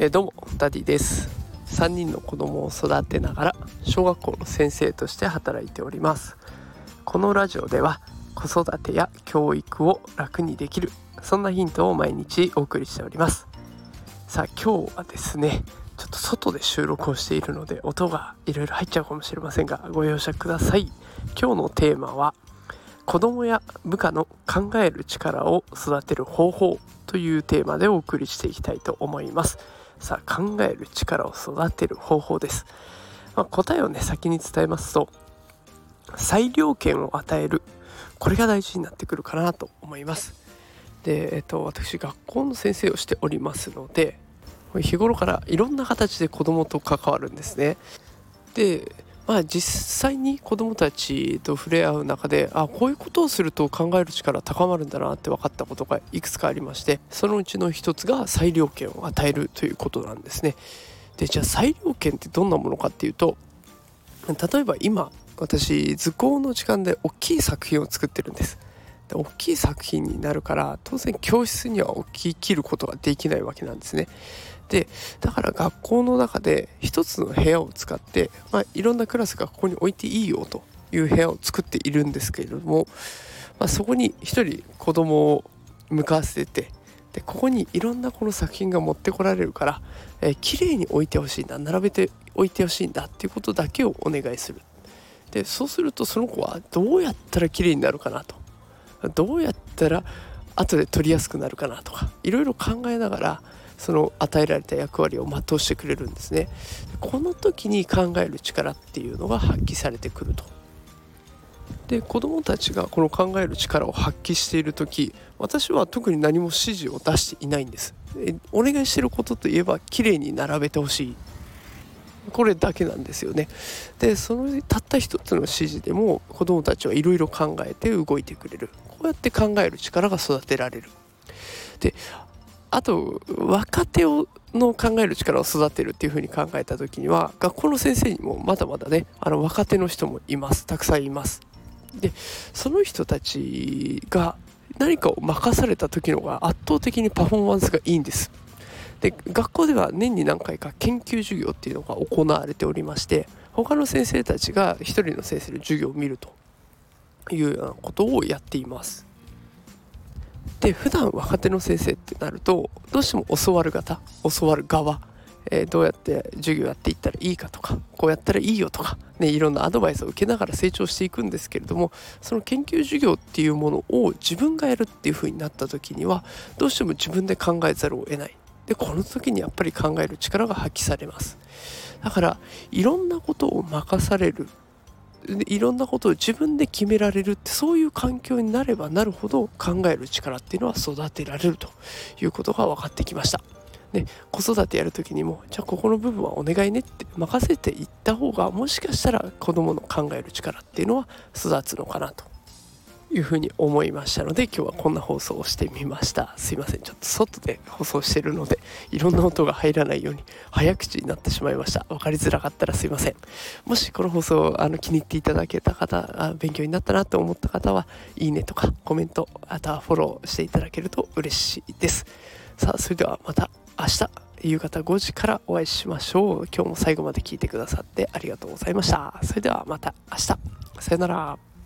えー、どうもダディです。3人の子供を育てながら小学校の先生として働いております。このラジオでは子育てや教育を楽にできるそんなヒントを毎日お送りしております。さあ今日はですねちょっと外で収録をしているので音がいろいろ入っちゃうかもしれませんがご容赦ください。今日のテーマは子供や部下の考える力を育てる方法というテーマでお送りしていきたいと思います。さあ考える力を育てる方法です、まあ、答えをね先に伝えますと裁量権を与える。これが大事になってくるかなと思います。で、えっと、私学校の先生をしておりますので日頃からいろんな形で子供と関わるんですね。でまあ、実際に子どもたちと触れ合う中であこういうことをすると考える力高まるんだなって分かったことがいくつかありましてそのうちの一つが裁量権を与えるということなんですね。でじゃあ裁量権ってどんなものかっていうと例えば今私図工の時間で大きい作品を作ってるんです。で大きい作品になるから当然教室には置ききることができないわけなんですね。でだから学校の中で一つの部屋を使って、まあ、いろんなクラスがここに置いていいよという部屋を作っているんですけれども、まあ、そこに一人子供を向かわせてでここにいろんなこの作品が持ってこられるから、えー、綺麗に置いてほしいんだ並べて置いてほしいんだっていうことだけをお願いするでそうするとその子はどうやったら綺麗になるかなとどうやったら後で取りやすくなるかなとかいろいろ考えながらその与えられた役割を全うしてくれるんですね。この時に考える力っていうのが発揮されてくると。で子どもたちがこの考える力を発揮している時私は特に何も指示を出していないんです。お願いしてることといえば綺麗に並べてほしい。これだけなんですよね。でそのたった一つの指示でも子どもたちはいろいろ考えて動いてくれる。こうやって考える力が育てられる。であと若手をの考える力を育てるっていうふうに考えた時には学校の先生にもまだまだねあの若手の人もいます。たくさんいます。でその人たちが何かを任された時の方が圧倒的にパフォーマンスがいいんです。で学校では年に何回か研究授業っていうのが行われておりまして他の先生たちが一人の先生の授業を見るというようなことをやっています。で普段若手の先生ってなるとどうしても教わる方教わる側、えー、どうやって授業やっていったらいいかとかこうやったらいいよとか、ね、いろんなアドバイスを受けながら成長していくんですけれどもその研究授業っていうものを自分がやるっていう風になった時にはどうしても自分で考えざるを得ない。でこの時にやっぱり考える力が発揮されます。だからいろんなことを任される。いろんなことを自分で決められるってそういう環境になればなるほど考える力っていうのは育てられるということが分かってきました。で子育てやる時にもじゃあここの部分はお願いねって任せていった方がもしかしたら子どもの考える力っていうのは育つのかなと。いうふうに思いましたので今日はこんな放送をしてみました。すいません。ちょっと外で放送してるのでいろんな音が入らないように早口になってしまいました。分かりづらかったらすいません。もしこの放送あの気に入っていただけた方あ勉強になったなと思った方はいいねとかコメントあとはフォローしていただけると嬉しいです。さあそれではまた明日夕方5時からお会いしましょう。今日も最後まで聞いてくださってありがとうございました。それではまた明日。さよなら。